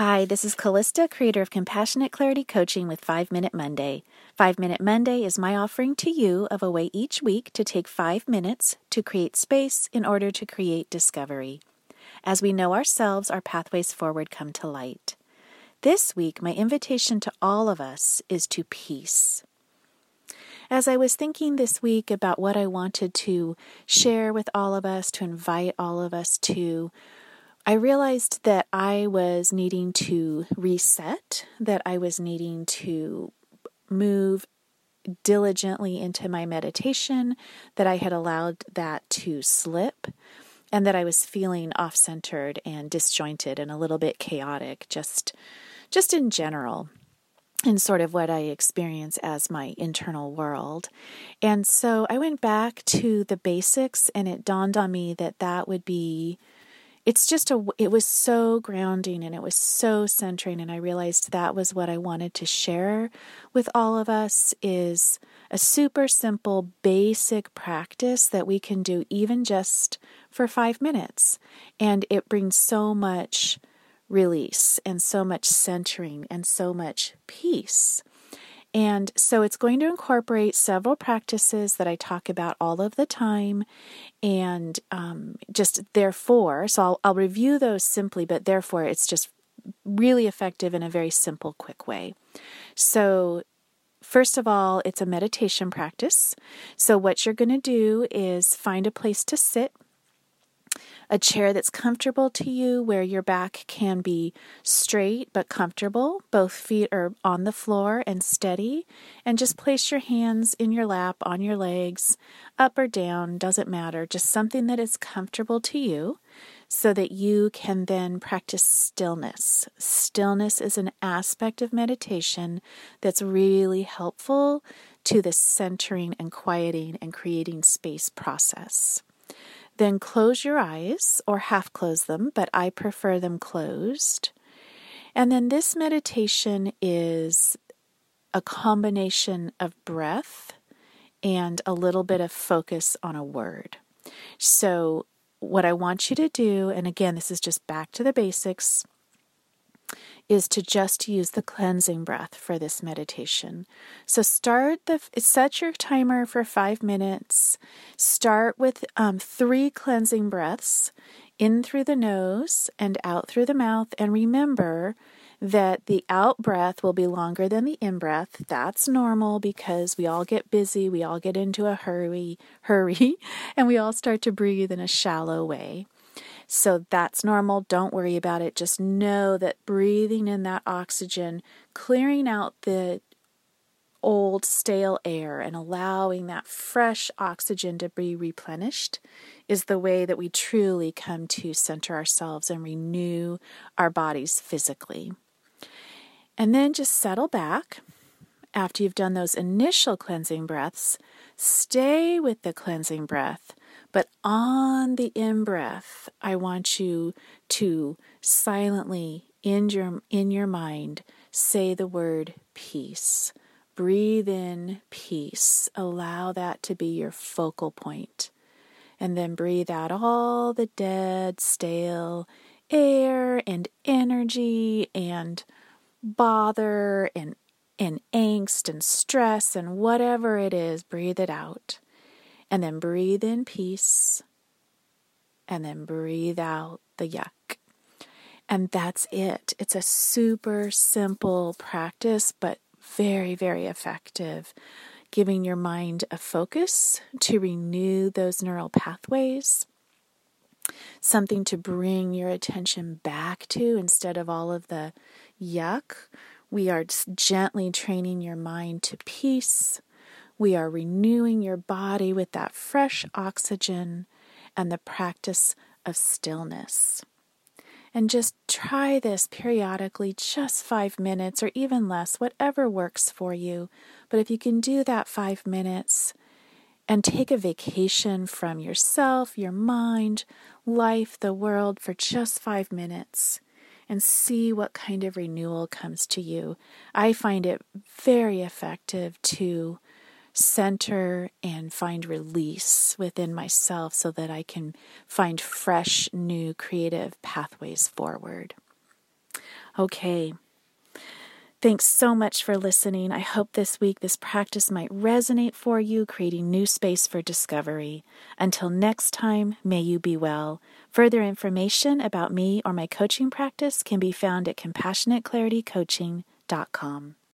Hi, this is Callista, creator of Compassionate Clarity Coaching with 5 Minute Monday. 5 Minute Monday is my offering to you of a way each week to take 5 minutes to create space in order to create discovery. As we know ourselves, our pathways forward come to light. This week, my invitation to all of us is to peace. As I was thinking this week about what I wanted to share with all of us, to invite all of us to, I realized that I was needing to reset, that I was needing to move diligently into my meditation, that I had allowed that to slip, and that I was feeling off centered and disjointed and a little bit chaotic, just, just in general. In sort of what I experience as my internal world. And so I went back to the basics, and it dawned on me that that would be it's just a it was so grounding and it was so centering and i realized that was what i wanted to share with all of us is a super simple basic practice that we can do even just for 5 minutes. And it brings so much release and so much centering and so much peace and so it's going to incorporate several practices that I talk about all of the time. And um, just therefore, so I'll, I'll review those simply, but therefore it's just really effective in a very simple, quick way. So First of all, it's a meditation practice. So, what you're going to do is find a place to sit a chair that's comfortable to you where your back can be straight but comfortable. Both feet are on the floor and steady. And just place your hands in your lap, on your legs, up or down, doesn't matter. Just something that is comfortable to you so that you can then practice stillness. Stillness is an aspect of meditation that's really helpful to the centering and quieting and creating space process. Then close your eyes or half close them, but I prefer them closed. And then this meditation is a combination of breath and a little bit of focus on a word. So, what I want you to do, and again, this is just back to the basics is to just use the cleansing breath for this meditation. So start the set your timer for five minutes. Start with um, three cleansing breaths in through the nose and out through the mouth, and remember that the out breath will be longer than the in breath. That's normal because we all get busy, we all get into a hurry, hurry, and we all start to breathe in a shallow way. So that's normal. Don't worry about it. Just know that breathing in that oxygen, clearing out the old stale air and allowing that fresh oxygen to be replenished is the way that we truly come to center ourselves and renew our bodies physically. And then just settle back after you've done those initial cleansing breaths. Stay with the cleansing breath but on the in breath, I want you to silently in your in your mind say the word peace. Breathe in peace. Allow that to be your focal point. And then breathe out all the dead, stale air and energy and bother and and angst and stress and whatever it is, breathe it out. And then breathe in peace. And then breathe out the yuck. And that's it. It's a super simple practice, but very, very effective. Giving your mind a focus to renew those neural pathways, something to bring your attention back to instead of all of the yuck. We are gently training your mind to peace, we are renewing your body with that fresh oxygen and the practice of stillness. And just try this periodically, just five minutes or even less, whatever works for you. But if you can do that five minutes and take a vacation from yourself, your mind, life, the world for just five minutes and see what kind of renewal comes to you, I find it very effective to center and find release within myself so that I can find fresh, new, creative pathways forward. Okay. Thanks so much for listening. I hope this week this practice might resonate for you, creating new space for discovery. Until next time, may you be well. Further information about me or my coaching practice can be found at compassionateclaritycoaching.com.